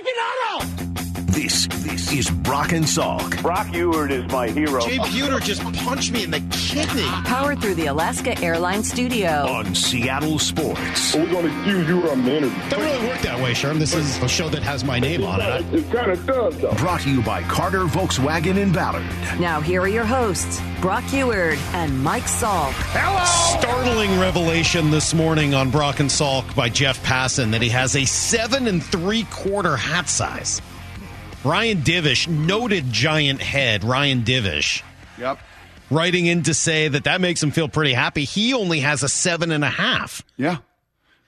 freaking auto! This this is Brock and Salk. Brock Huard is my hero. Jay Buhner just punched me in the kidney. Powered through the Alaska Airlines studio. on Seattle Sports. We're going to accuse you of murder. Doesn't really work that way, Sherm. This is a show that has my name on it. It kind of does, though. Brought to you by Carter Volkswagen in Ballard. Now, here are your hosts, Brock Huard and Mike Salk. Startling revelation this morning on Brock and Salk by Jeff Passan that he has a seven and three quarter hat size. Ryan Divish, noted giant head, Ryan Divish, Yep. writing in to say that that makes him feel pretty happy. He only has a seven and a half. Yeah.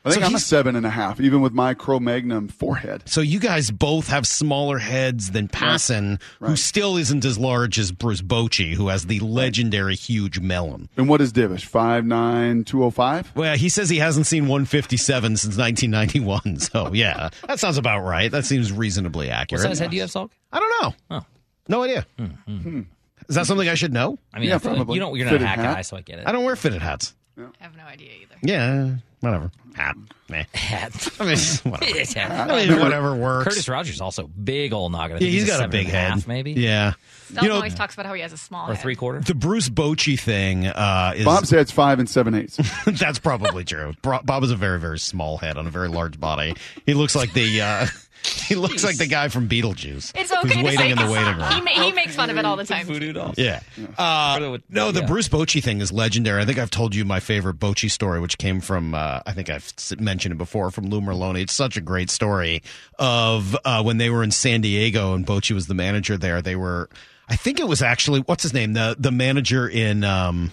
I think So I'm a seven and a half, even with my Cro Magnum forehead. So you guys both have smaller heads than Passan, who Right. still isn't as large as Bruce Bochy, who has the legendary huge melon. And what is Divish? 5'9", 205? Well, he says he hasn't seen 157 since 1991. So yeah, that sounds about right. That seems reasonably accurate. What accurate. size head do you have, Salk? I don't know. Oh. No idea. Hmm, hmm. Hmm. Is that something I should know? I mean, Yeah, I feel like you don't. You're not a hack hat. guy, so I get it. I don't wear fitted hats. I have no idea either. Yeah, whatever. Hat. Nah. Hat. I mean, whatever. Yeah. I mean, whatever works. Curtis Rogers also big old noggin. I yeah, think he's got a seven big and head. half, maybe. Yeah. Dalton You know, always talks about how he has a small or three quarter. the Bruce Bochy thing uh, is Bob says five and seven eighths. That's probably true. Bob is a very, very small head on a very large body. He looks like the uh, he looks like the guy from Beetlejuice. It's okay who's to waiting say in the this. waiting He, room. ma- he makes fun of it all the time. Voodoo dolls. Yeah. Uh, no, the yeah. Bruce Bochy thing is legendary. I think I've told you my favorite Bochy story, which came from, uh, I think I've mentioned it before, from Lou Merloni. It's such a great story of uh, when they were in San Diego and Bochy was the manager there. They were, I think it was actually, what's his name? The the manager in um,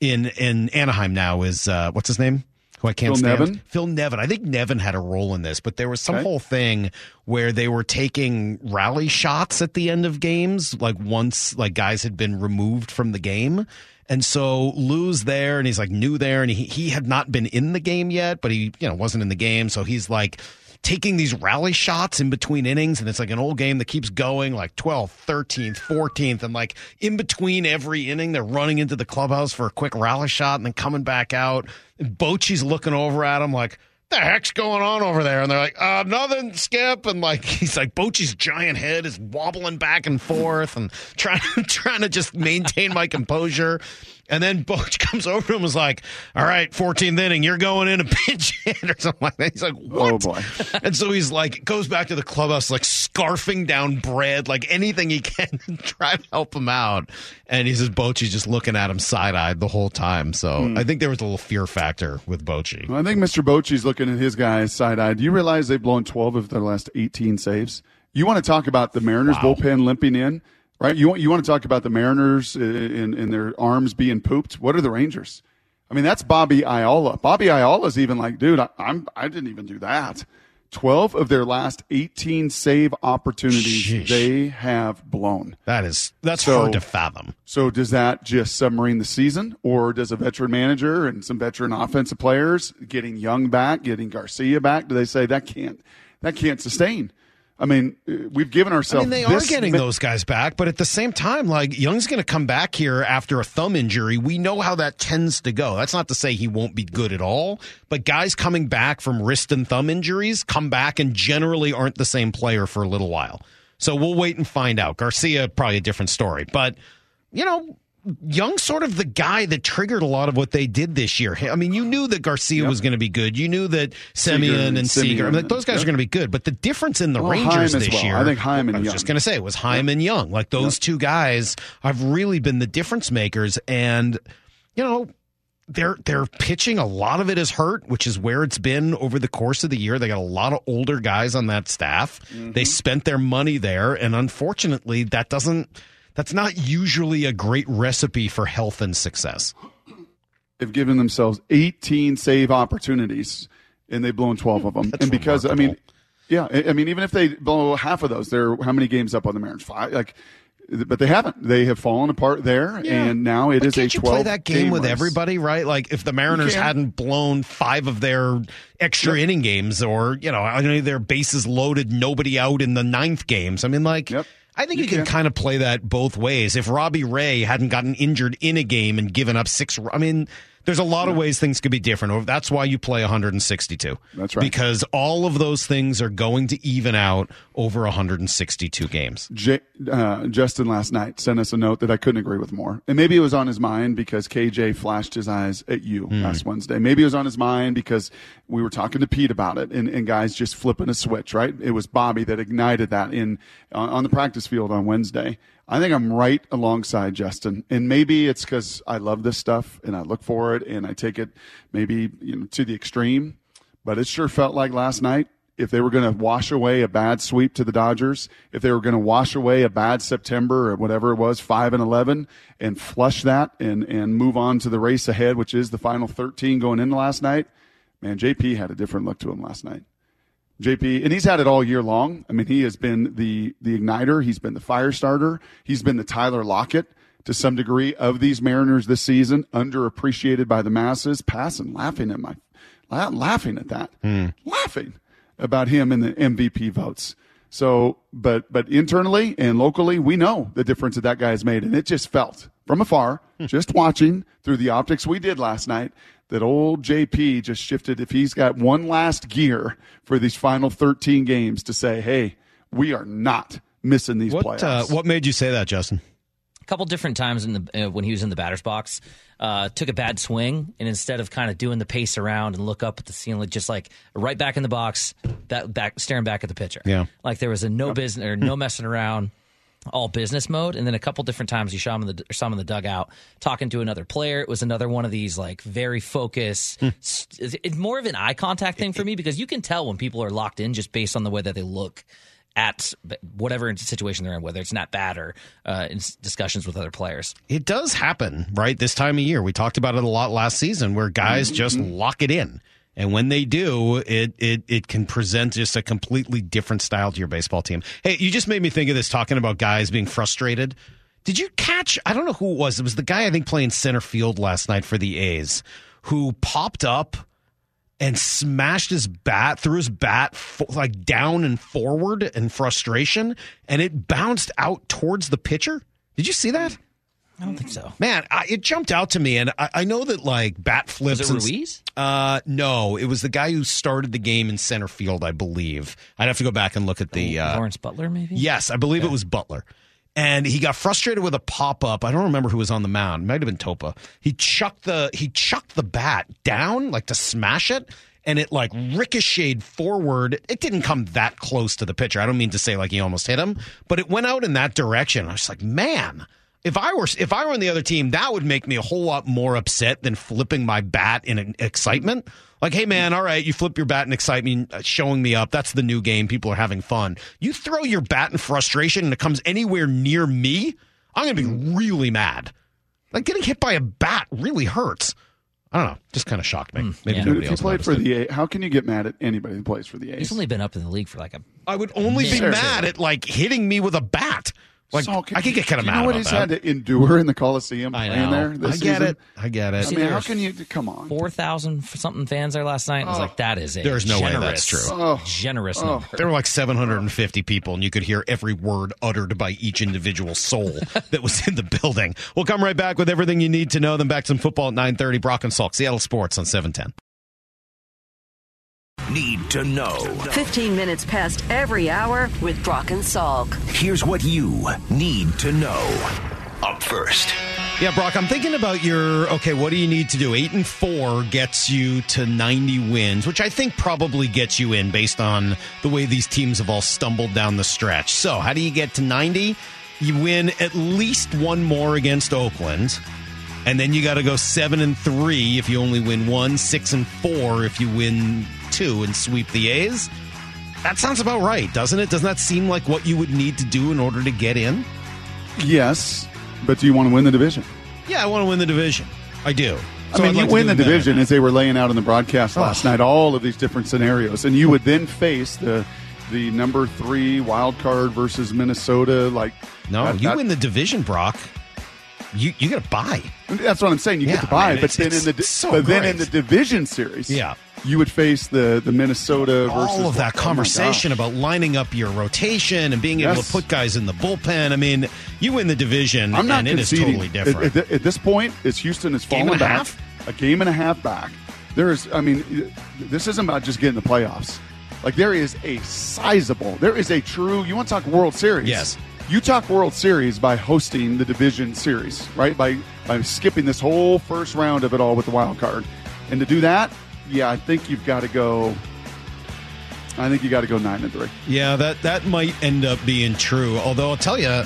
in in Anaheim now is, uh, what's his name? Who I can't Phil stand. Nevin? Phil Nevin. I think Nevin had a role in this, but there was some Okay. whole thing where they were taking rally shots at the end of games, like once like guys had been removed from the game. And so Lou's there and he's like new there and he, he had not been in the game yet, but he, you know, wasn't in the game. So he's like taking these rally shots in between innings and it's like an old game that keeps going like 12th, 13th, 14th and like in between every inning they're running into the clubhouse for a quick rally shot and then coming back out. Bochy's looking over at him like the heck's going on over there? And they're like, uh, nothing, Skip. And like, he's like, Bochy's giant head is wobbling back and forth and trying, trying to just maintain my composure. And then Boch comes over to him and is like, all right, 14th inning, you're going in a pinch hit or something like that. He's like, what? Oh, boy. And so he's like, goes back to the clubhouse, like scarfing down bread, like anything he can to try to help him out. And he says, Bochy's just looking at him side eyed the whole time. So I think there was a little fear factor with Bochy. Well, I think Mr. Bochy's looking at his guys side eyed. Do you realize they've blown 12 of their last 18 saves? You want to talk about the Mariners Wow. bullpen limping in, right? You want, you want to talk about the Mariners uh, in, in their arms being pooped? What are the Rangers? I mean, that's Bobby Ayala. Bobby Ayala's even like, dude, I, I'm, I didn't even do that. 12 of their last 18 save opportunities Sheesh. they have blown. That is that's So- hard to fathom. So does that just submarine the season, or does a veteran manager and some veteran offensive players getting Young back, getting Garcia back, do they say that can't that can't sustain? I mean, we've given ourselves. I mean, they are getting mi- those guys back, but at the same time, like Young's going to come back here after a thumb injury. We know how that tends to go. That's not to say he won't be good at all, but guys coming back from wrist and thumb injuries come back and generally aren't the same player for a little while. So we'll wait and find out. Garcia, probably a different story, but you know. Young's sort of the guy that triggered a lot of what they did this year. I mean, you knew that Garcia was going to be good. You knew that Semien and Seager, I mean, like, those guys and- are going to be good. But the difference in the Well, Rangers this well. year, I think Heim and I was Young. just going to say it was Heim and Young. Like those two guys have really been the difference makers. And you know, they're they're pitching. A lot of it is hurt, which is where it's been over the course of the year. They got a lot of older guys on that staff. Mm-hmm. They spent their money there, and unfortunately, that doesn't. That's not usually a great recipe for health and success. They've given themselves 18 save opportunities, and they've blown 12 of them. That's and because I mean, yeah, I mean, even if they blow half of those, they're how many games up on the Mariners? Five, like. But they haven't. They have fallen apart there, and now it But is a 12 play that game, with race. everybody, right? Like if the Mariners hadn't blown five of their extra inning games, or you know, any of their bases loaded, nobody out in the ninth games. I mean, like. Yep. I think you, You can can. kind of play that both ways. If Robbie Ray hadn't gotten injured in a game and given up six, I mean, There's a lot of ways things could be different. That's why you play 162. That's right. Because all of those things are going to even out over 162 games. J- uh, Justin last night sent us a note that I couldn't agree with more. And maybe it was on his mind because KJ flashed his eyes at you last Wednesday. Maybe it was on his mind because we were talking to Pete about it and, and guys just flipping a switch, right? It was Bobby that ignited that in on, on the practice field on Wednesday. I think I'm right alongside Justin. And maybe it's because I love this stuff and I look for it and I take it maybe you know, to the extreme. But it sure felt like last night if they were going to wash away a bad sweep to the Dodgers, if they were going to wash away a bad September or whatever it was, 5 and 11 and flush that and and move on to the race ahead, which is the final 13 going into last night, man, JP had a different look to him last night. JP, and he's had it all year long. I mean, he has been the the igniter. He's been the fire starter. He's been the Tyler Lockett to some degree of these Mariners this season, underappreciated by the masses. Passing, laughing at my, la- laughing at that, hmm. laughing about him in the MVP votes. So, but but internally and locally, we know the difference that that guy has made, and it just felt from afar, hmm. just watching through the optics we did last night, that old JP just shifted. If he's got one last gear for these final 13 games to say, hey, we are not missing these What playoffs. uh, what made you say that, Justin? A couple different times in the uh, when he was in the batter's box, uh, took a bad swing, and instead of kind of doing the pace around and look up at the ceiling, just like right back in the box, that back staring back at the pitcher. Yeah. like there was a no business or no messing around. All business mode, and then a couple different times you saw him in the saw him in the dugout talking to another player. It was another one of these like very focused. Hmm. s- It's more of an eye contact thing for me because you can tell when people are locked in just based on the way that they look at whatever situation they're in, whether it's not bad or uh, in discussions with other players. It does happen, right? This time of year. We talked about it a lot last season where guys mm-hmm. just mm-hmm. lock it in. And when they do, it, it it can present just a completely different style to your baseball team. Hey, you just made me think of this talking about guys being frustrated. Did you catch? I don't know who it was. It was the guy I think playing center field last night for the A's who popped up and smashed his bat, threw his bat fo- like down and forward in frustration, and it bounced out towards the pitcher. Did you see that? I don't think so. Man, I, it jumped out to me, and I, I know that like bat flips. Was it and- Ruiz? Uh, no, it was the guy who started the game in center field, I believe. I'd have to go back and look at the. Uh, Lawrence Butler, maybe. yes, I believe it was Butler, and he got frustrated with a pop up. I don't remember who was on the mound. It might have been Topa. He chucked the he chucked the bat down like to smash it. And it like ricocheted forward. It didn't come that close to the pitcher. I don't mean to say like he almost hit him, but it went out in that direction. I was like, man, if I were if I were on the other team, that would make me a whole lot more upset than flipping my bat in excitement. Like, hey man, all right, you flip your bat in excitement, uh, showing me up. That's the new game. People are having fun. You throw your bat in frustration and it comes anywhere near me, I'm gonna be really mad. Like getting hit by a bat really hurts. I don't know. Just kind of shocked me. Maybe yeah. Nobody if you else played for it. the A, how can you get mad at anybody who plays for the A's? He's only been up in the league for like a. I would only be mad at like hitting me with a bat. Like So, I could get kind of do you know what he's that. had to endure in the Coliseum I playing know. there this I get season? it. I get it. I See, mean, how can you? Come on. Four thousand something fans there last night. I was oh. like, that is a There's no way generous, that's true. Oh. generous oh. number. There were like 750 people, and you could hear every word uttered by each individual soul that was in the building. We'll come right back with everything you need to know. Then back to some football at 9:30. Brock and Salk, Seattle Sports on 710. Need to know. 15 minutes past every hour with Brock and Salk. Here's what you need to know. Up first. Yeah, Brock, I'm thinking about your okay, what do you need to do? 8 and 4 gets you to 90 wins, which I think probably gets you in based on the way these teams have all stumbled down the stretch. So, how do you get to 90? You win at least one more against Oakland. And then you got to go 7 and 3 if you only win one, 6 and 4 if you win two and sweep the A's. That sounds about right, doesn't it? Doesn't that seem like what you would need to do in order to get in? Yes, but do you want to win the division? Yeah, I want to win the division. I do. I mean, I'd you like win the division as they were laying out in the broadcast oh. last night. All of these different scenarios, and you would then face the the number three wild card versus Minnesota. Like, No, that- you that- win the division, Brock. You you got to buy. That's what I'm saying. You Yeah, get to buy, man, but then in the so but then in the division series, Yeah. you would face the the Minnesota versus All of that oh conversation about lining up your rotation and being able to put guys in the bullpen. I mean, you win the division, I'm not and it is totally different. At, at this point, as Houston is falling back, half? a game and a half back. There is, I mean, this isn't about just getting the playoffs. Like there is a sizable, there is a true. You want to talk World Series? Yes. You talk World Series by hosting the division series, right? By by skipping this whole first round of it all with the wild card, and to do that, yeah, I think you've got to go. I think you got to go nine and three. Yeah, that that might end up being true. Although I'll tell you,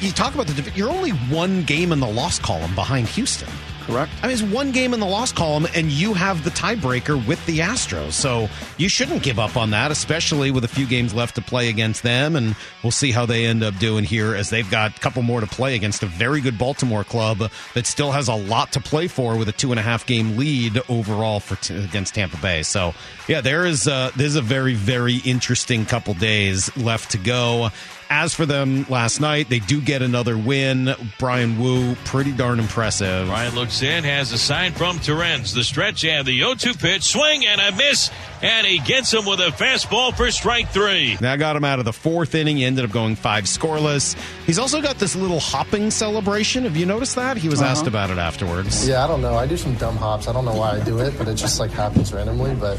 you talk about the you're only one game in the loss column behind Houston. Correct. I mean, it's one game in the loss column, and you have the tiebreaker with the Astros. So you shouldn't give up on that, especially with a few games left to play against them. And we'll see how they end up doing here as they've got a couple more to play against a very good Baltimore club that still has a lot to play for with a two and a half game lead overall for t- against Tampa Bay. So yeah, there is uh, there's a very very interesting couple days left to go. As for them last night, they do get another win. Bryan Woo, pretty darn impressive. Ryan looks in, has a sign from Terens. The stretch and the 0 2 pitch, swing and a miss, and he gets him with a fastball for strike three. That got him out of the fourth inning. He ended up going five scoreless. He's also got this little hopping celebration. Have you noticed that? He was asked uh-huh. about it afterwards. Yeah, I don't know. I do some dumb hops. I don't know why I do it, but it just like happens randomly. But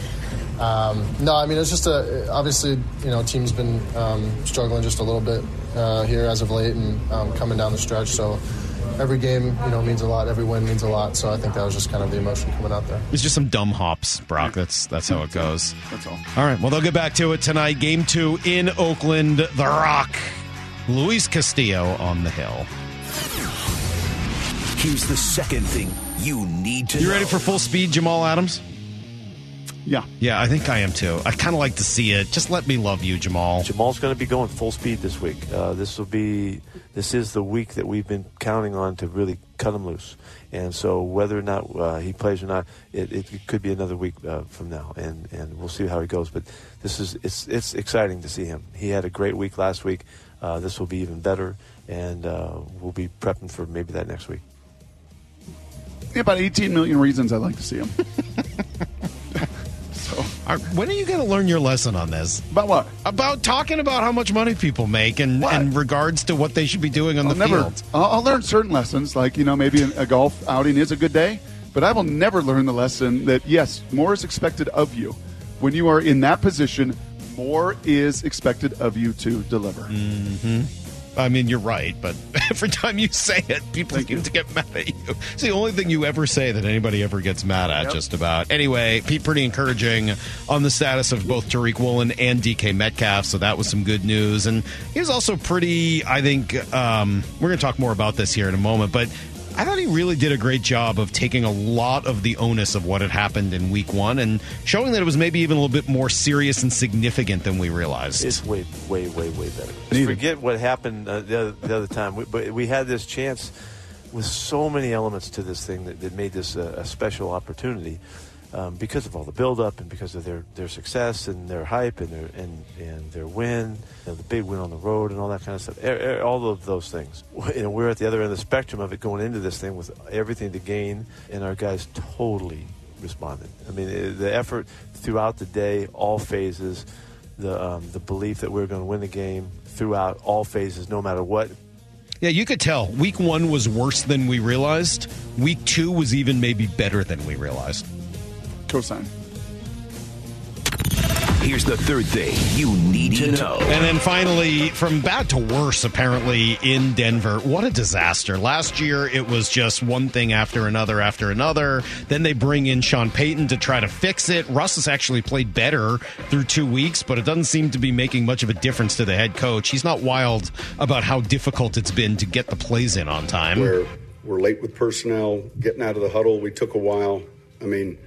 um, no, I mean it's just a obviously you know team's been um, struggling just a little bit uh, here as of late and um, coming down the stretch. So every game you know means a lot. Every win means a lot. So I think that was just kind of the emotion coming out there. It's just some dumb hops, Brock. That's that's how it goes. That's all. All right. Well, they'll get back to it tonight. Game two in Oakland. The Rock. Luis Castillo on the hill. Here's the second thing you need to You know. ready for full speed, Jamal Adams? Yeah. Yeah, I think I am too. I kind of like to see it. Just let me love you, Jamal. Jamal's going to be going full speed this week. Uh, this will be this is the week that we've been counting on to really cut him loose. And so whether or not uh, he plays or not, it, it, it could be another week uh, from now, and, and we'll see how he goes. But this is it's it's exciting to see him. He had a great week last week. Uh, this will be even better, and uh, we'll be prepping for maybe that next week. Yeah, about 18 million reasons I'd like to see him. so, Are- When are you going to learn your lesson on this? about what? About talking about how much money people make and in regards to what they should be doing on I'll the never. field. I'll, I'll learn certain lessons, like you know, maybe a golf outing is a good day, but I will never learn the lesson that yes, more is expected of you when you are in that position. More is expected of you to deliver. Mm. I mean, you're right, but every time you say it, people Thank seem you. to get mad at you. It's the only thing you ever say that anybody ever gets mad at, Yep. just about. Anyway, Pete, pretty encouraging on the status of both Tariq Woolen and DK Metcalf, so that was some good news. And he was also pretty, I think, um, we're going to talk more about this here in a moment, but I thought he really did a great job of taking a lot of the onus of what had happened in week one and showing that it was maybe even a little bit more serious and significant than we realized. It's way, way, way, way better. Needed. Forget what happened uh, the, other, the other time. We, but we had this chance with so many elements to this thing that, that made this a, a special opportunity um, because of all the buildup and because of their, their success and their hype and their and, and their win, you know, the big win on the road and all that kind of stuff. E- e- All of those things. You know, we're at the other end of the spectrum of it going into this thing with everything to gain, and our guys totally responded. I mean, eh, the effort throughout the day, all phases, the um, the belief that we are going to win the game throughout all phases, no matter what. Yeah, you could tell. Week one was worse than we realized. Week two was even maybe better than we realized. Cosign. Here's the third thing you need to know. And then finally, from bad to worse, apparently, in Denver. What a disaster. Last year, it was just one thing after another after another. Then they bring in Sean Payton to try to fix it. Russ has actually played better through two weeks, but it doesn't seem to be making much of a difference to the head coach. He's not wild about how difficult it's been to get the plays in on time. where we're late with personnel, getting out of the huddle. We took a while. I mean, th-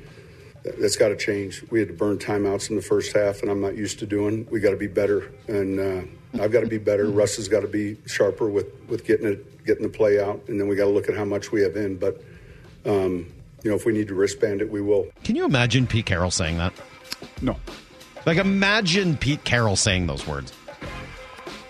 that's got to change. We had to burn timeouts in the first half, and I'm not used to doing. We got to be better, and uh, I've got to be better. Russ has got to be sharper with with getting it, getting the play out, and then we got to look at how much we have in. But um, you know, if we need to wristband it, we will. Can you imagine Pete Carroll saying that? No. Like, imagine Pete Carroll saying those words.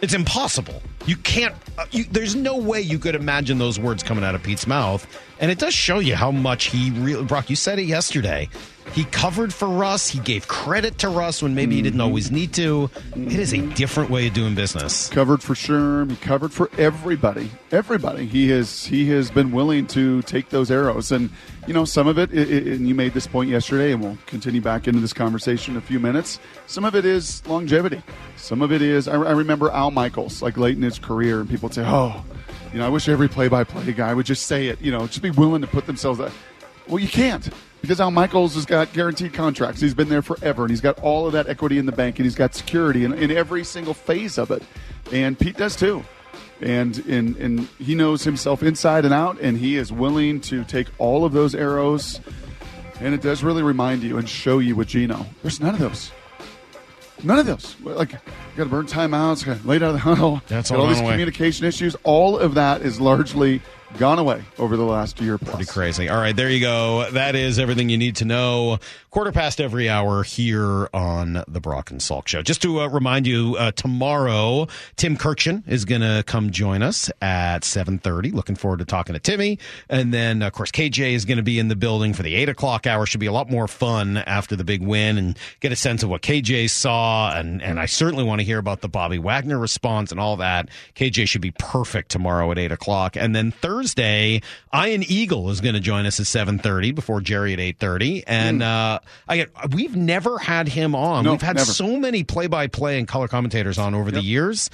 It's impossible. You can't. Uh, you, there's no way you could imagine those words coming out of Pete's mouth, and it does show you how much he really. Brock, you said it yesterday. He covered for Russ. He gave credit to Russ when maybe he didn't mm-hmm. always need to. It is a different way of doing business. covered for Sherm. He covered for everybody. Everybody. He has he has been willing to take those arrows, and you know some of it. i i and you made this point yesterday, and we'll continue back into this conversation in a few minutes. Some of it is longevity. Some of it is. I, I remember Al Michaels, like late in his career, and people say, "Oh, you know, I wish every play-by-play guy would just say it. You know, just be willing to put themselves." That. Well, you can't because Al Michaels has got guaranteed contracts. He's been there forever, and he's got all of that equity in the bank, and he's got security in, in every single phase of it. And Pete does too. And, and and he knows himself inside and out, and he is willing to take all of those arrows. And it does really remind you and show you with Geno. There's none of those. None of those. Like, got to burn timeouts, got laid out of the huddle. That's got all all these away. communication issues. All of that is largely gone away over the last year plus. Pretty crazy. All right, there you go. That is everything you need to know. Quarter past every hour here on the Brock and Salk Show. Just to uh, remind you, uh, tomorrow Tim Kurkjian is going to come join us at seven thirty. Looking forward to talking to Timmy, and then of course KJ is going to be in the building for the eight o'clock hour. Should be a lot more fun after the big win and get a sense of what KJ saw, and and I certainly want to hear about the Bobby Wagner response and all that. KJ should be perfect tomorrow at eight o'clock, and then Thursday, Ian Eagle is going to join us at seven thirty before Jerry at eight thirty, and uh, I get we've never had him on. No, we've had never. so many play by play and color commentators on over the years.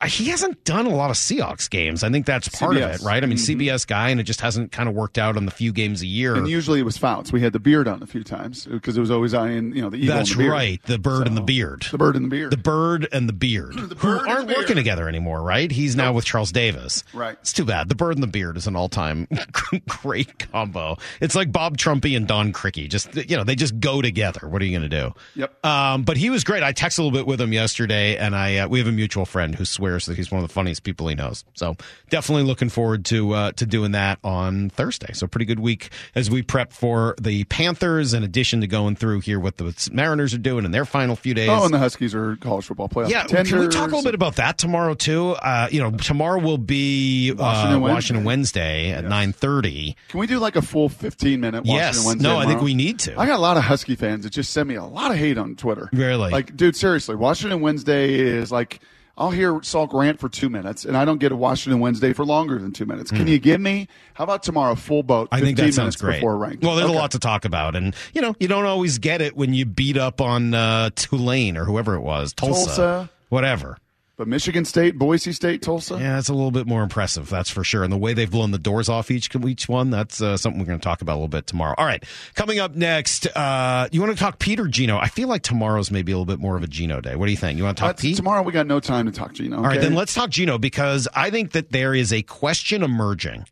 Uh, He hasn't done a lot of Seahawks games. I think that's part of it, right? I mean, Mhm. CBS guy, and it just hasn't kind of worked out on the few games a year. And usually it was Fouts. We had the beard on a few times because it was always Ian, you know, the eagle. That's and the beard. right. The bird and the beard. The bird and the beard. The bird and the beard. who aren't working together anymore, right? He's now with Charles Davis. Right. It's too bad. The bird and the beard is an all time great combo. It's like Bob Trumpy and Don Criqui. Just you know, they just go together. What are you going to do? Yep. Um, but he was great. I texted a little bit with him yesterday, and I uh, we have a mutual friend who swears that he's one of the funniest people he knows. So definitely looking forward to uh, to doing that on Thursday. So pretty good week as we prep for the Panthers. In addition to going through here what the Mariners are doing in their final few days. Oh, and the Huskies are college football playoff Yeah, contenders. can we talk a little bit about that tomorrow too? Uh, you know, tomorrow will be Washington uh, Wednesday. Washington Wednesday at nine thirty. Can we do like a full 15 minute Washington Yes. Wednesday? No, I think we need to. I got a lot of Husky fans that just send me a lot of hate on Twitter. Really? Like, dude, seriously, Washington Wednesday is like, I'll hear Salk rant for two minutes, and I don't get a Washington Wednesday for longer than two minutes. Can you give me, how about tomorrow, full boat? I think 15 that sounds minutes great. Before ranked. Well, there's Okay. a lot to talk about, and you know, you don't always get it when you beat up on uh, Tulane or whoever it was, Tulsa, Tulsa. whatever. But Michigan State, Boise State, Tulsa. Yeah, it's a little bit more impressive, that's for sure. And the way they've blown the doors off each each one, that's uh, something we're going to talk about a little bit tomorrow. All right, coming up next, uh, you want to talk Pete or Geno? I feel like tomorrow's maybe a little bit more of a Geno day. What do you think? You want to talk Pete? tomorrow we got no time to talk Geno. All right, then let's talk Geno because I think that there is a question emerging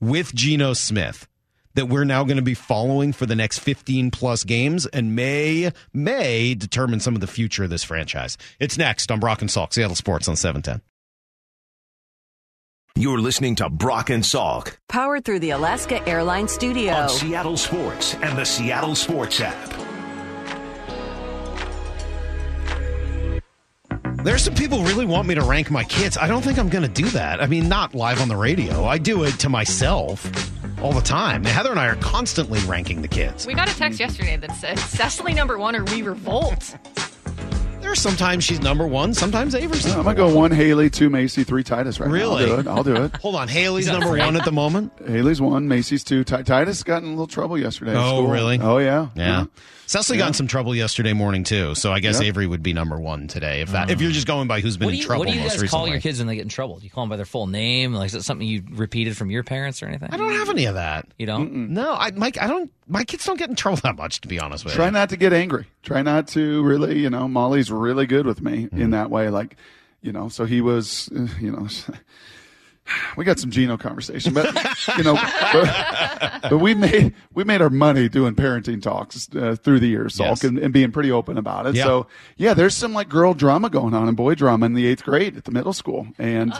with Geno Smith that we're now going to be following for the next 15 plus games and may may determine some of the future of this franchise. It's next on Brock and Salk, Seattle Sports on 710. You're listening to Brock and Salk Powered through the Alaska Airlines Studio. on Seattle Sports and the Seattle Sports app. There's some people who really want me to rank my kids. I don't think I'm going to do that. I mean, not live on the radio. I do it to myself all the time. Heather and I are constantly ranking the kids. We got a text yesterday that said Cecily number one or we revolt. There's sometimes she's number one, sometimes Avery's I'm number going to go one Haley, two Macy, three Titus right Really? now. I'll do it. I'll do it. Hold on, Haley's number one at the moment. Haley's one, Macy's two. Ti- Titus got in a little trouble yesterday. at Oh, school. really? Oh, yeah. Yeah. Mm-hmm. Cecily got in some trouble yesterday morning too, so I guess Yep. Avery would be number one today. If that, if you're just going by who's been What do in you, trouble what do you most guys recently. call your kids when they get in trouble? Do you call them by their full name? Like, is it something you repeated from your parents or anything? I don't have any of that. You don't? No, I Mike, I don't. My kids don't get in trouble that much, to be honest with Try you. Try not to get angry. Try not to really, you know, Molly's really good with me Mm-hmm. in that way. Like, you know, so he was, uh, you know, we got some Geno conversation, but you know, but, but we made we made our money doing parenting talks uh, through the years, Salk, Yes. and, and being pretty open about it. Yeah. So yeah, there's some like girl drama going on and boy drama in the eighth grade at the middle school, and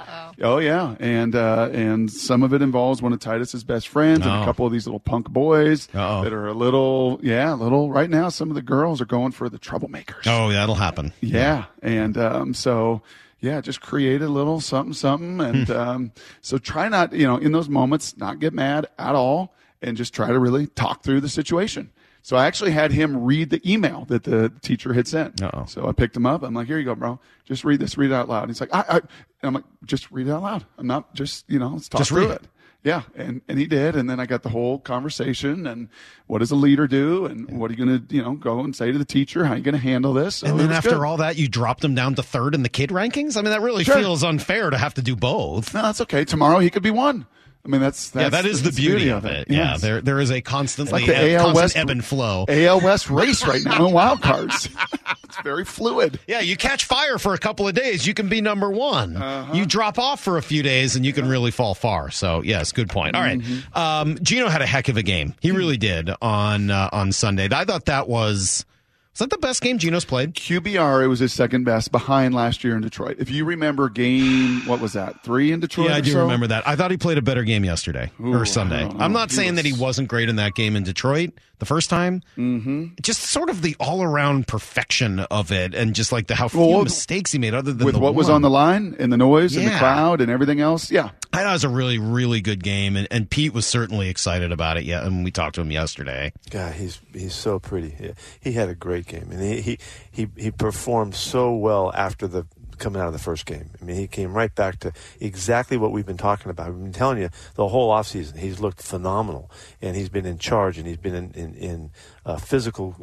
oh yeah, and uh, and some of it involves one of Titus's best friends and Oh. a couple of these little punk boys Uh-oh. that are a little yeah, a little right now. Some of the girls are going for the troublemakers. Oh, yeah, that'll happen. Yeah, and um, so yeah, just create a little something, something, and Hmm. um, so try not, you know, in those moments, not get mad at all, and just try to really talk through the situation. So I actually had him read the email that the teacher had sent. Uh-oh. So I picked him up. I'm like, here you go, bro. Just read this. Read it out loud. He's like, I, I and I'm like, just read it out loud. I'm not just, you know, let's talk Just through read it. Yeah. And, and he did. And then I got the whole conversation and what does a leader do? And what are you going to, you know, go and say to the teacher? How are you going to handle this? So and then after good. all that, you dropped him down to third in the kid rankings. I mean, that really Sure. feels unfair to have to do both. no, that's okay. Tomorrow he could be one. I mean, that's, that's yeah, that is the that's beauty of it. Yeah, Yes. there there is a constantly It's like the AL constant West ebb and flow. AL West race right now in wild cards. it's very fluid. Yeah, you catch fire for a couple of days, you can be number one. Uh-huh. You drop off for a few days, and you can really fall far. So, yes, good point. All right, Mm-hmm. um, Geno had a heck of a game. He really did on uh, on Sunday. I thought that was was that the best game Geno's played. QBR, it was his second best behind last year in Detroit. If you remember game, what was that? Three in Detroit? Yeah, I do so? remember that. I thought he played a better game yesterday Ooh, or Sunday. I don't know. I'm not He saying that he was- wasn't great in that game in Detroit the first time. Mm-hmm. Just sort of the all around perfection of it, and just like the how few Well, mistakes he made, other than With the what was on the line and the noise and the crowd and everything else. Yeah. I thought it was a really, really good game, and, and Pete was certainly excited about it. Yeah, and we talked to him yesterday. God, he's he's so pretty. He, he had a great game, and he, he he he performed so well after the coming out of the first game. I mean, he came right back to exactly what we've been talking about. We've been telling you the whole offseason. He's looked phenomenal, and he's been in charge, and he's been in in, in uh, physical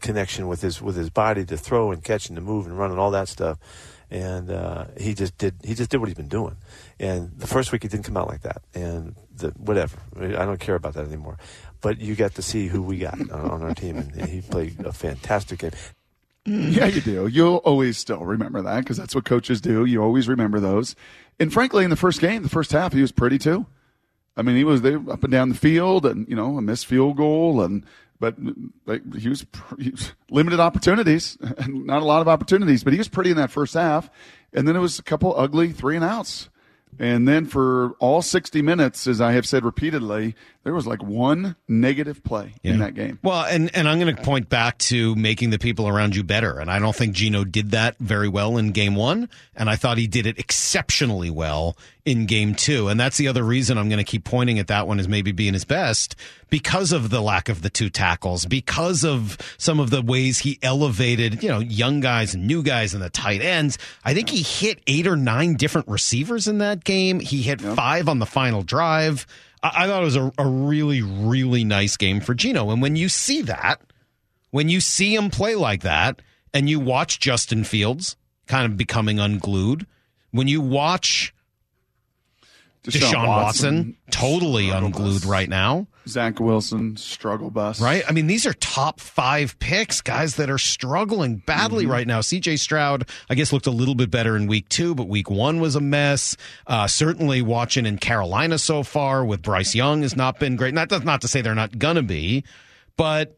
connection with his with his body to throw and catch and to move and run and all that stuff. And uh, he just did he just did what he's been doing. And the first week he didn't come out like that, and the, whatever. I don't care about that anymore. But you got to see who we got on, our team, and he played a fantastic game. Yeah, you do. You'll always still remember that because that's what coaches do. You always remember those. And frankly, in the first game, the first half, he was pretty too. I mean, he was there up and down the field, and you know, a missed field goal, and but like he was, he was limited opportunities, and not a lot of opportunities, but he was pretty in that first half. And then it was a couple ugly three and outs. And then for all 60 minutes, as I have said repeatedly, there was like one negative play in that game. Well, and, and I'm going to point back to making the people around you better. And I don't think Geno did that very well in game one. And I thought he did it exceptionally well in game two. And that's the other reason I'm going to keep pointing at that one as maybe being his best because of the lack of the two tackles, because of some of the ways he elevated, you know, young guys and new guys and the tight ends. I think he hit eight or nine different receivers in that game. He hit five on the final drive. I, I thought it was a, a really, really nice game for Geno. And when you see that, when you see him play like that, and you watch Justin Fields kind of becoming unglued, when you watch Deshaun, Watson, totally unglued right now, Zach Wilson, struggle bus. right? I mean, these are top five picks, guys that are struggling badly Mm-hmm. right now. CJ Stroud, I guess, looked a little bit better in week two, but week one was a mess. Uh, certainly watching in Carolina so far with Bryce Young has not been great. Not, that's not to say they're not going to be, but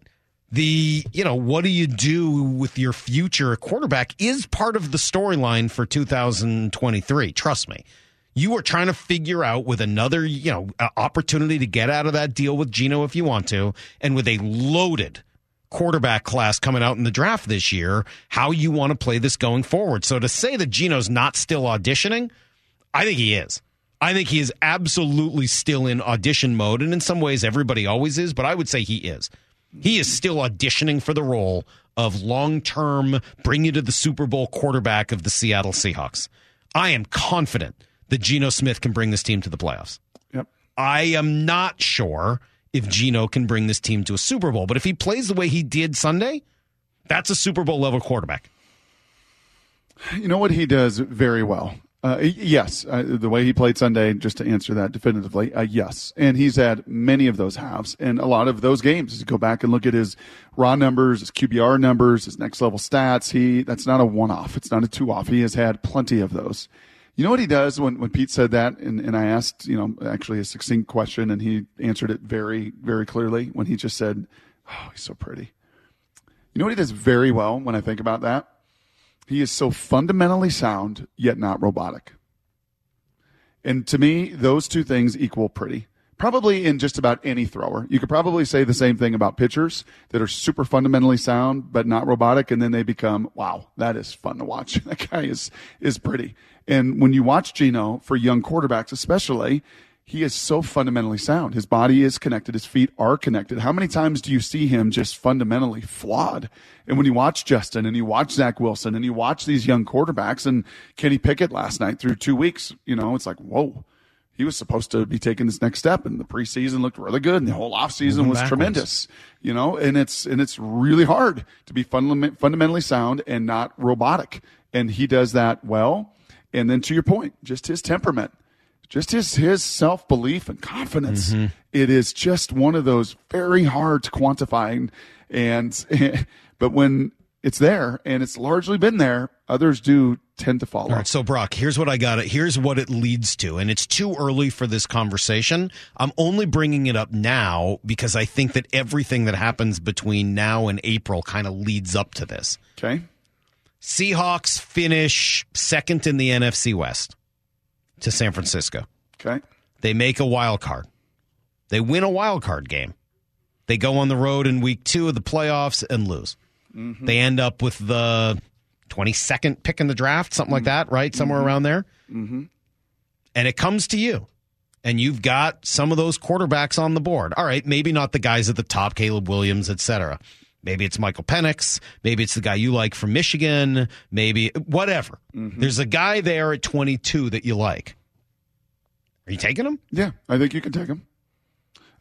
the, you know, what do you do with your future quarterback is part of the storyline for 2023. Trust me you are trying to figure out with another, you know, opportunity to get out of that deal with Geno if you want to, and with a loaded quarterback class coming out in the draft this year, how you want to play this going forward. So to say that Geno's not still auditioning, I think he is. I think he is absolutely still in audition mode, and in some ways everybody always is, but I would say he is. He is still auditioning for the role of long-term bring you to the Super Bowl quarterback of the Seattle Seahawks. I am confident that Geno Smith can bring this team to the playoffs. Yep. I am not sure if Geno can bring this team to a Super Bowl, but if he plays the way he did Sunday, that's a Super Bowl level quarterback. You know what he does very well? Uh, yes, uh, the way he played Sunday, just to answer that definitively, uh, yes. And he's had many of those halves and a lot of those games. Go back and look at his raw numbers, his QBR numbers, his next level stats, he that's not a one off. It's not a two off. He has had plenty of those. You know what he does when, when Pete said that, and, and I asked, you know, actually a succinct question, and he answered it very, very clearly when he just said, Oh, he's so pretty. You know what he does very well when I think about that? He is so fundamentally sound, yet not robotic. And to me, those two things equal pretty. Probably in just about any thrower. You could probably say the same thing about pitchers that are super fundamentally sound, but not robotic. And then they become, wow, that is fun to watch. that guy is, is pretty. And when you watch Geno for young quarterbacks, especially, he is so fundamentally sound. His body is connected. His feet are connected. How many times do you see him just fundamentally flawed? And when you watch Justin and you watch Zach Wilson and you watch these young quarterbacks and Kenny Pickett last night through two weeks, you know, it's like, whoa, he was supposed to be taking this next step and the preseason looked really good and the whole offseason was backwards. tremendous, you know, and it's, and it's really hard to be fundament, fundamentally sound and not robotic. And he does that well. And then to your point, just his temperament just his his self belief and confidence. Mm-hmm. It is just one of those very hard to quantify, and, and but when it's there and it's largely been there, others do tend to follow. All right, so Brock, here's what I got. It. Here's what it leads to, and it's too early for this conversation. I'm only bringing it up now because I think that everything that happens between now and April kind of leads up to this. Okay. Seahawks finish second in the NFC West to San Francisco. Okay. They make a wild card. They win a wild card game. They go on the road in week two of the playoffs and lose. Mm-hmm. They end up with the 22nd pick in the draft, something like that, right? Somewhere around there. Mm-hmm. And it comes to you. And you've got some of those quarterbacks on the board. All right, maybe not the guys at the top, Caleb Williams, et cetera. Maybe it's Michael Penix. Maybe it's the guy you like from Michigan. Maybe whatever. Mm-hmm. There's a guy there at 22 that you like. Are you taking him? Yeah, I think you can take him.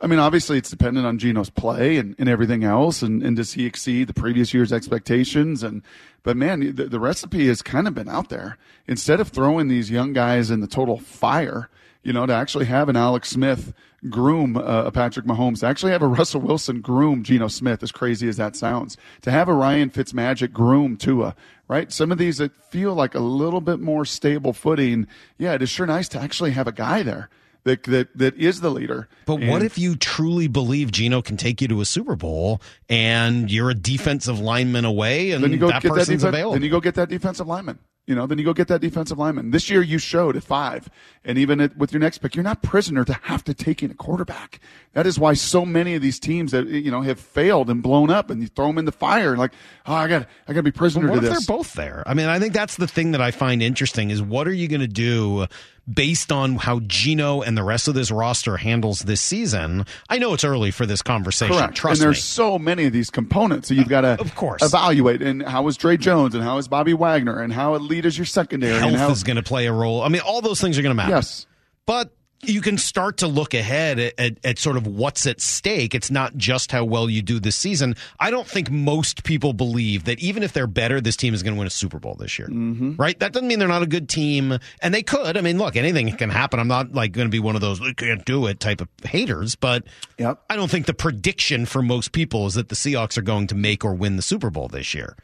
I mean, obviously, it's dependent on Geno's play and, and everything else, and, and does he exceed the previous year's expectations? And but man, the, the recipe has kind of been out there. Instead of throwing these young guys in the total fire, you know, to actually have an Alex Smith groom uh, a Patrick Mahomes, to actually have a Russell Wilson groom Geno Smith, as crazy as that sounds, to have a Ryan Fitzmagic groom Tua, right? Some of these that feel like a little bit more stable footing. Yeah, it is sure nice to actually have a guy there that that that is the leader. But what if you truly believe Geno can take you to a Super Bowl and you're a defensive lineman away and then you go that get that person's defen- available? Then you go get that defensive lineman. You know, then you go get that defensive lineman. This year you showed at five, and even at, with your next pick, you're not prisoner to have to take in a quarterback. That is why so many of these teams that you know have failed and blown up, and you throw them in the fire, like, oh, I got, I got to be prisoner what to if this. they're both there? I mean, I think that's the thing that I find interesting is what are you going to do based on how Geno and the rest of this roster handles this season? I know it's early for this conversation. Correct. Trust and there's me. so many of these components that you've uh, got to, of course, evaluate. And how is Dre Jones, and how is Bobby Wagner, and how elite is your secondary, Health is going to play a role. I mean, all those things are going to matter. Yes. But you can start to look ahead at, at, at sort of what's at stake. It's not just how well you do this season. I don't think most people believe that even if they're better, this team is going to win a Super Bowl this year. Mm-hmm. Right? That doesn't mean they're not a good team. And they could. I mean, look, anything can happen. I'm not like going to be one of those, we can't do it type of haters, but yep. I don't think the prediction for most people is that the Seahawks are going to make or win the Super Bowl this year.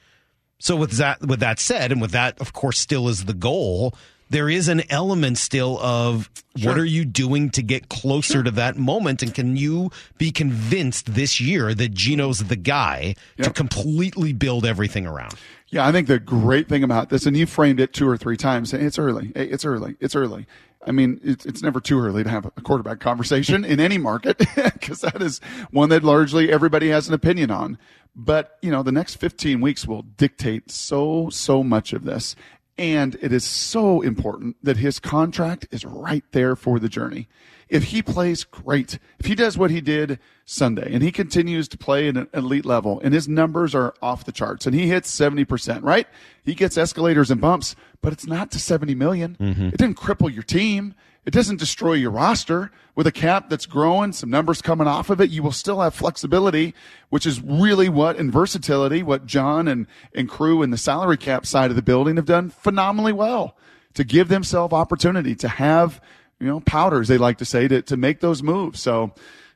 So with that with that said, and with that, of course, still is the goal. There is an element still of what are you doing to get closer to that moment, and can you be convinced this year that Geno's the guy to completely build everything around? Yeah, I think the great thing about this, and you framed it two or three times, it's early. It's early. It's early. I mean, it's, it's never too early to have a quarterback conversation in any market because that is one that largely everybody has an opinion on. But, you know, the next 15 weeks will dictate so, so much of this. And it is so important that his contract is right there for the journey. If he plays great, if he does what he did Sunday and he continues to play at an elite level and his numbers are off the charts and he hits 70%, right? He gets escalators and bumps, but it's not to 70 million. Mm-hmm. It didn't cripple your team. It doesn't destroy your roster with a cap that's growing, some numbers coming off of it. You will still have flexibility, which is really what and versatility, what John and, and crew in the salary cap side of the building have done phenomenally well to give themselves opportunity to have, you know, powders, they like to say, to, to make those moves. So,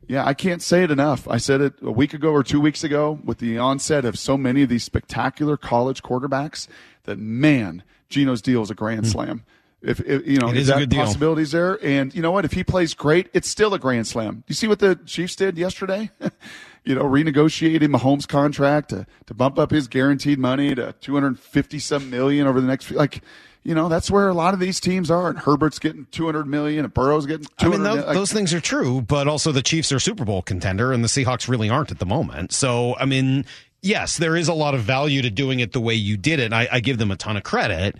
yeah, I can't say it enough. I said it a week ago or two weeks ago with the onset of so many of these spectacular college quarterbacks that, man, Geno's deal is a grand slam. If, if you know, Hmm. It is that good deal. possibilities there? And you know what? If he plays great, it's still a grand slam. You see what the Chiefs did yesterday? you know, renegotiating Mahomes' contract to, to bump up his guaranteed money to 250 some million over the next few, like, you know, that's where a lot of these teams are. And Herbert's getting 200 million and Burrow's getting 200 I mean, those, million. those things are true, but also the Chiefs are Super Bowl contender, and the Seahawks really aren't at the moment. So, I mean, yes, there is a lot of value to doing it the way you did it. I, I give them a ton of credit,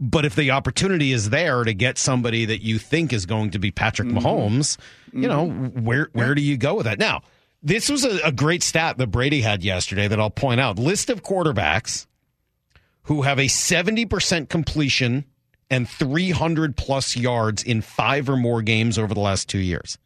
But if the opportunity is there to get somebody that you think is going to be Patrick mm-hmm. Mahomes, you know, mm-hmm. where where do you go with that? Now, this was a, a great stat that Brady had yesterday that I'll point out. List of quarterbacks who have a 70% completion and 300 plus yards in five or more games over the last two years.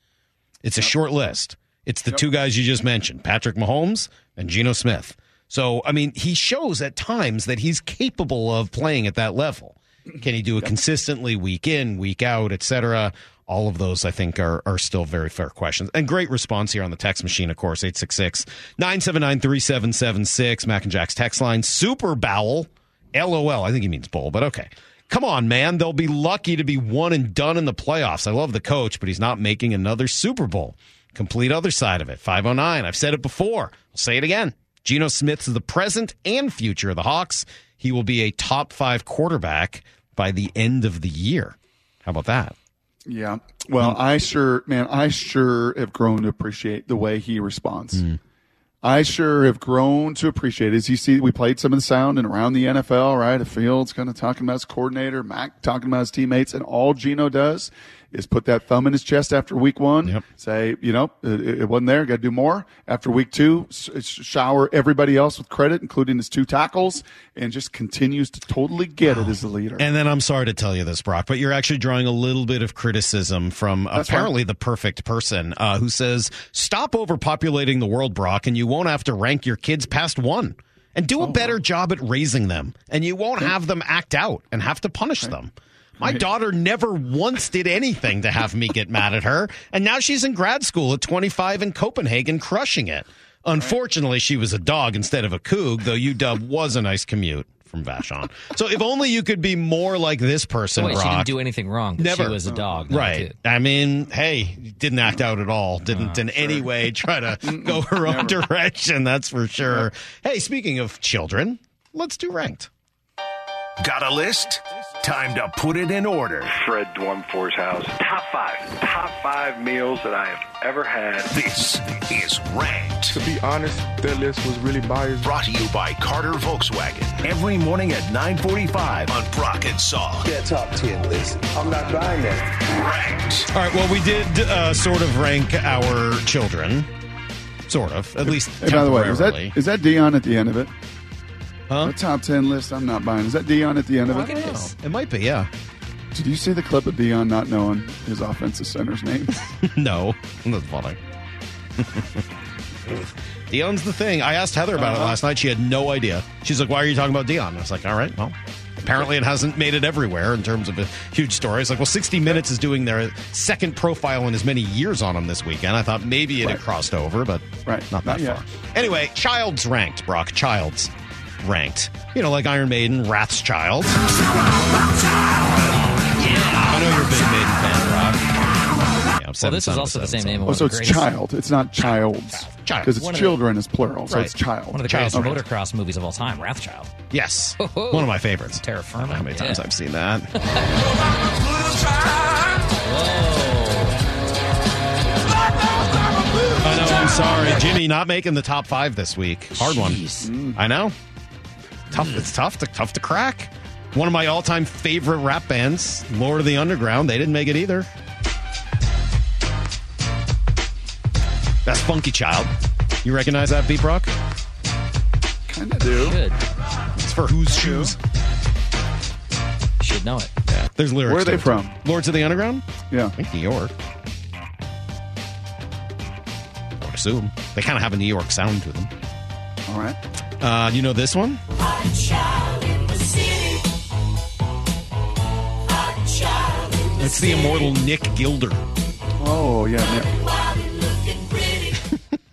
It's a short list. It's the two guys you just mentioned, Patrick Mahomes and Geno Smith. So, I mean, he shows at times that he's capable of playing at that level. Can he do it consistently, week in, week out, et cetera? All of those, I think, are, are still very fair questions. And great response here on the text machine, of course, 866 979 3776, Mac and Jack's text line. Super Bowel, LOL. I think he means bowl, but okay. Come on, man. They'll be lucky to be one and done in the playoffs. I love the coach, but he's not making another Super Bowl. Complete other side of it. 509. I've said it before. I'll say it again. Geno Smith is the present and future of the Hawks. He will be a top five quarterback by the end of the year. How about that? Yeah. Well, I sure, man, I sure have grown to appreciate the way he responds. Mm. I sure have grown to appreciate. It. As you see, we played some of the sound and around the NFL, right? A Fields kind of talking about his coordinator, Mac talking about his teammates, and all Geno does is put that thumb in his chest after week one. Say, you know, it, it wasn't there. Got to do more. After week two, shower everybody else with credit, including his two tackles, and just continues to totally get it as a leader. And then I'm sorry to tell you this, Brock, but you're actually drawing a little bit of criticism from That's apparently the perfect person uh, who says, stop overpopulating the world, Brock, and you won't have to rank your kids past one. And do a better job at raising them, and you won't have them act out and have to punish them. My Right. daughter never once did anything to have me get mad at her, and now she's in grad school at 25 in Copenhagen, crushing it. Unfortunately, she was a dog instead of a coug, though UW was a nice commute from Vashon. So if only you could be more like this person, Wait, she didn't do anything wrong. Never. She was a dog. Right. kid. I mean, hey, didn't act out at all. Didn't uh, in any way try to go her own direction. That's for sure. Hey, speaking of children, let's do ranked. Got a list? Time to put it in order. Fred Dwumfor's house. Top five. Top five meals that I have ever had. This is Ranked. To be honest, that list was really biased. Brought to you by Carter Volkswagen. Every morning at 945 on Brock and Salk. That top 10 list. I'm not buying that. Ranked. All right. Well, we did uh, sort of rank our children. Sort of, at least Hey, by the way, is that temporarily. is that Deion at the end of it? Huh? The top ten list. I'm not buying. Is that Deion at the end of it? It is. It might be, yeah. Did you see the clip of Deion not knowing his offensive center's name? no, that's funny. Deion's the thing. I asked Heather about it Uh-huh. last night. She had no idea. She's like, "Why are you talking about Deion?" I was like, "All right, well." Apparently, it hasn't made it everywhere in terms of a huge story. It's like, well, 60 Minutes is doing their second profile in as many years on him this weekend. I thought maybe it had crossed over, but Right. not that Not far. Anyway, Child's ranked, Brock. Child's ranked. You know, like Iron Maiden, Wrath's Child. I know you're a big Maiden fan, Brock. Yeah, I'm Well, seven this is son of a also the seven same son. name of Oh, one so of the it's greatest, child. It's not child's. Child. Because it's One of the- children is plural, so Right. it's child. one of the greatest Child. motocross movies of all time, Wrathchild. Yes. Ho-ho. One of my favorites. Terra I don't know how many times Yeah. I've seen that. I know. I'm sorry, Jimmy. Not making the top five this week. Hard Jeez. one. I know. Tough. It's tough to tough to crack. One of my all-time favorite rap bands, Lord of the Underground. They didn't make it either. That's Funky Child. You recognize that beat, Brock? Kind of do. Good. It's for whose shoes? Should know it. Yeah. There's lyrics. Where are they from? too. Lords of the Underground? Yeah. I think New York. I would assume. They kind of have a New York sound to them. All right. Uh, you know this one? It's the immortal Nick Gilder. Oh yeah. yeah.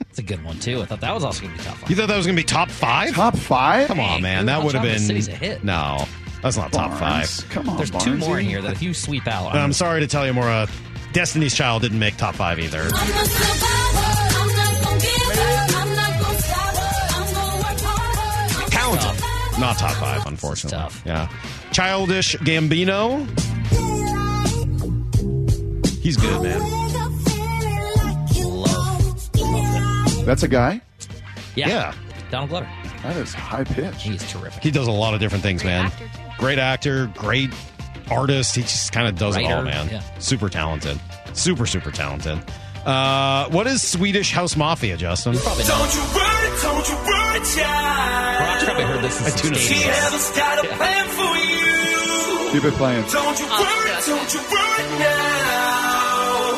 It's a good one too. I thought that was also going to be top five. You thought that was going to be top five? Top five. Come on, man. Blue That would have Chocolate been. City's a hit. No, that's not top Barnes. five. Come on. There's two more in here that if you sweep out, And I'm sorry to tell you, Maura. Destiny's Child didn't make top five either. Not top five, unfortunately. tough. Yeah. Childish Gambino. He's good, man. That's a guy. yeah. Yeah. Donald Glover. That is high pitch. He's terrific. He does a lot of different things, man. great actor, great artist. He just kind of does it all, man. yeah. Super talented. Super, super talented. Uh, what is Swedish House Mafia, Justin? Don't you worry, don't you worry, child. Brock's probably heard this in I some tune in. She stadiums. has got a plan for you. Keep it playing. Don't you worry, don't you worry now.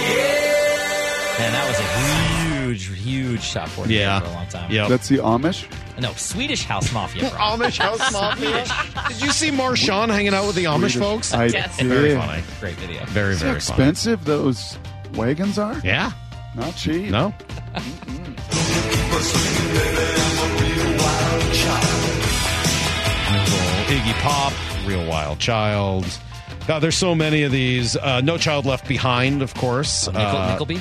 Yeah. Man, that was a huge, huge top four Yeah. for a long time. Yep. That's the Amish. No, Swedish House Mafia, bro. Amish House Mafia. Did you see Marshawn hanging out with the Amish Swedish. folks? I Yes. did. Very funny. Great video. Very, See how very funny. expensive those wagons are? Yeah. Not cheap. No? Iggy Pop, Real Wild Child. God, there's so many of these. Uh, no Child Left Behind, of course. Nickel, Uh, Nickelby?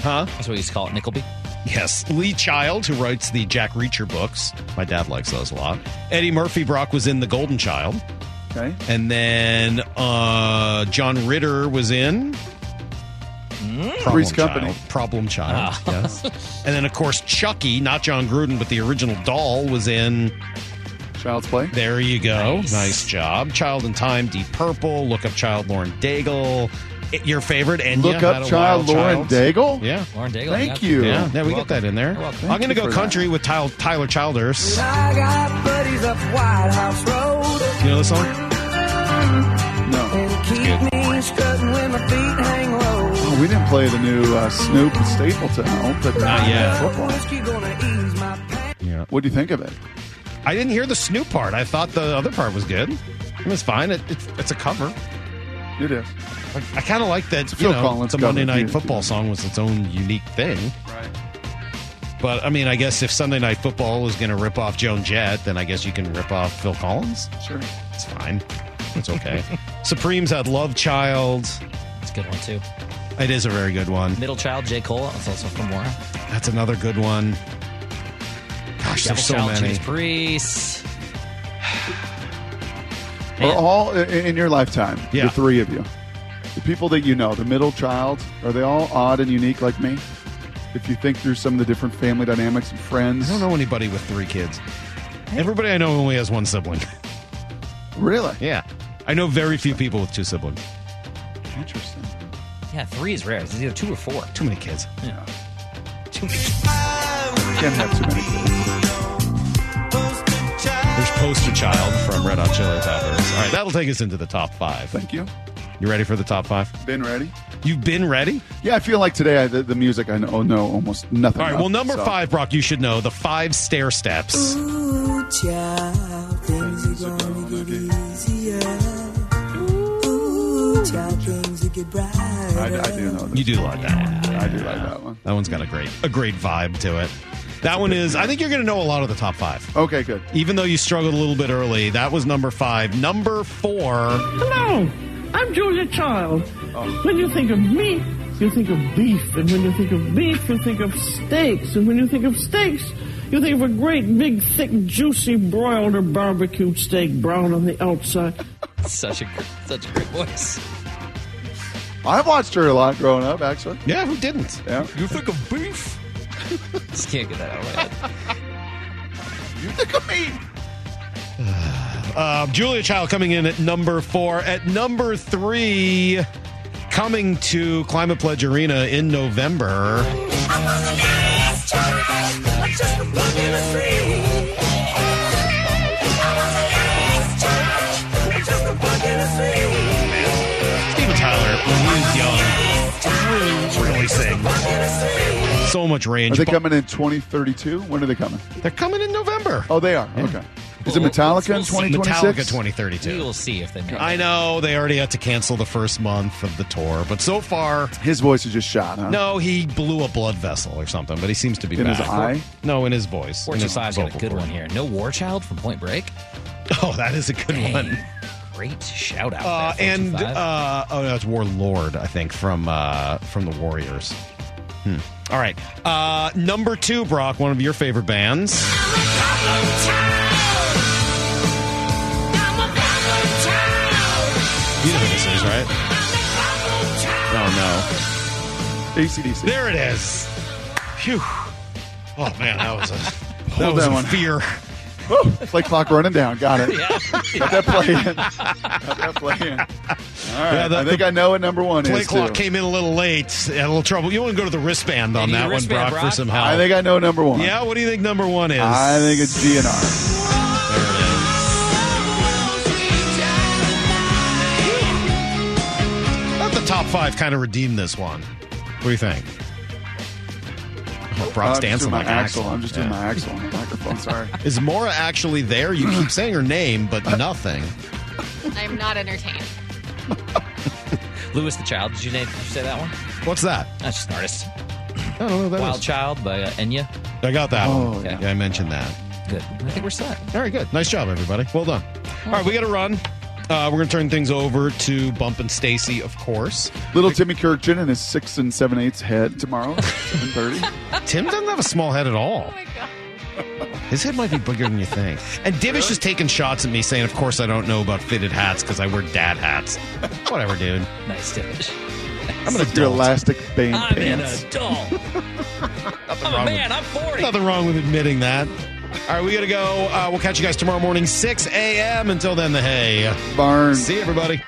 Huh? That's what we used to call it, Nickelby. Yes. Lee Child, who writes the Jack Reacher books. My dad likes those a lot. Eddie Murphy Brock was in The Golden Child. Okay. And then uh, John Ritter was in Problem Three's Company. Child. Problem Child. Ah. Yes. and then, of course, Chucky, not Jon Gruden, but the original doll, was in Child's Play. There you go. Nice. Nice, job. Child in Time, Deep Purple, Look Up Child, Lauren Daigle. I- Your favorite, Enya Look up Child Lauren Child. Daigle. Yeah. Lauren Daigle. Thank yeah. you. Yeah, yeah, we You're get that in there. I'm going to go for country with Tyler, Tyler Childers. I got buddies up White House Road. You know the song? No. And keep we didn't play the new uh, Snoop and Stapleton. I hope that Not yet. Football. Whiskey gonna ease my pain. Yeah. What do you think of it? I didn't hear the Snoop part. I thought the other part was good. It was fine. It, it's, it's a cover. It is. I, I kind of like that. It's a You know, Collins the Monday. Night Football song was its own unique thing. Right. But I mean, I guess if Sunday Night Football was going to rip off Joan Jett, then I guess you can rip off Phil Collins. Sure. It's fine. It's okay. Supremes had Love Child. It's a good one, too. It is a very good one. Middle Child, J. Cole. That's also from Mora. That's another good one. Gosh, Devil there's so Child, many. Judas Priest. Are all in your lifetime, Yeah. the three of you, the people that you know, the middle child, are they all odd and unique like me? If you think through some of the different family dynamics and friends, I don't know anybody with three kids. Everybody I know only has one sibling. Really? Yeah. I know very few people with two siblings. Interesting. Yeah, three is rare. It's either two or four. Too many kids. Yeah. Too many. kids. Can't have too many kids. There's Poster Child from Red Hot Chili Peppers. All right, that'll take us into the top five. Thank you. You ready for the top five? Been ready? You've been ready? Yeah, I feel like today I, the, the music I know, know almost nothing. All right, of, well, number so- five, Brock, you should know the Five Stairsteps. Ooh, child, I, I do know. This. You do like that one. I do like that one. That one's got a great, a great vibe to it. That one is. I think you're going to know a lot of the top five. Okay, good. Even though you struggled a little bit early, that was number five. Number four. Hello, I'm Julia Child. Oh. When you think of meat, you think of beef. And when you think of beef, you think of steaks. And when you think of steaks, you think of a great, big, thick, juicy broiled or barbecued steak, brown on the outside. Such a, gr- such a great voice. I've watched her a lot growing up, actually. Yeah, who didn't? Yeah. You think of beef? Just can't get that out of my head. You think of me? Uh, Julia Child coming in at number four. At number three, coming to Climate Pledge Arena in November. Tyler, when he was young, really, really sing. So much range. Are they coming in 2032? When are they coming? They're coming in November. Oh, they are. Okay. Is it Metallica in 2026? Metallica 2032. We will see if they make I know they already had to cancel the first month of the tour, but so far, His voice is just shot, huh? no, he blew a blood vessel or something. But he seems to be In his eye? No, in his voice. in Fortune his Five's got a good cord. one here. No War Child from Point Break. Oh, that is a good Dang. one. Great shout out. Uh, and 425. uh, oh, that's Warlord, I think from uh, from the Warriors. Hmm. All right, uh, number two, Brock, one of your favorite bands. You know who this is, right? Oh no, ACDC. there it is. Phew. Oh man, that was a that Hold was that a one. fear. Play clock running down. Got it. Got that play in. Got that play in. All right. Yeah, the- I think the I know what number one Play is. Play clock too. came in a little late. Had a little trouble. You want to go to the wristband on need a that one, wristband, Brock, for some help. I think I know number one. Yeah, what do you think number one is? I think it's GNR. There it is. I thought the top five kind of redeemed this one. What do you think? Brock's I'm just dancing doing like my axle. Axel. I'm just Yeah. doing my axle on the microphone. Sorry. Is Mora actually there? You keep saying her name, but nothing. I'm not entertained. Louis the Child. Did you, name, did you say that one? What's that? That's just an artist. I don't know who that Wild is. Child by uh, Enya. I got that Oh, one. yeah. Yeah, I mentioned that. Good. I think we're set. All right, good. Nice job, everybody. Well done. All right, we got to run. Uh, we're going to turn things over to Bump and Stacy, of course. Little Timmy Kurkjian and his six and seven eighths head tomorrow, seven thirty. Tim doesn't have a small head at all. Oh my god. His head might be bigger than you think. And Divish is taking shots at me, saying, "Of course, I don't know about fitted hats because I wear dad hats." Whatever, dude. Nice Divish. I'm an Your adult. elastic band I'm pants. an adult. Nothing I'm a wrong man. with- I'm 40. Nothing wrong with admitting that. All right, we got to go. Uh, we'll catch you guys tomorrow morning, 6 a.m. Until then, the hay. Barn. See you, everybody.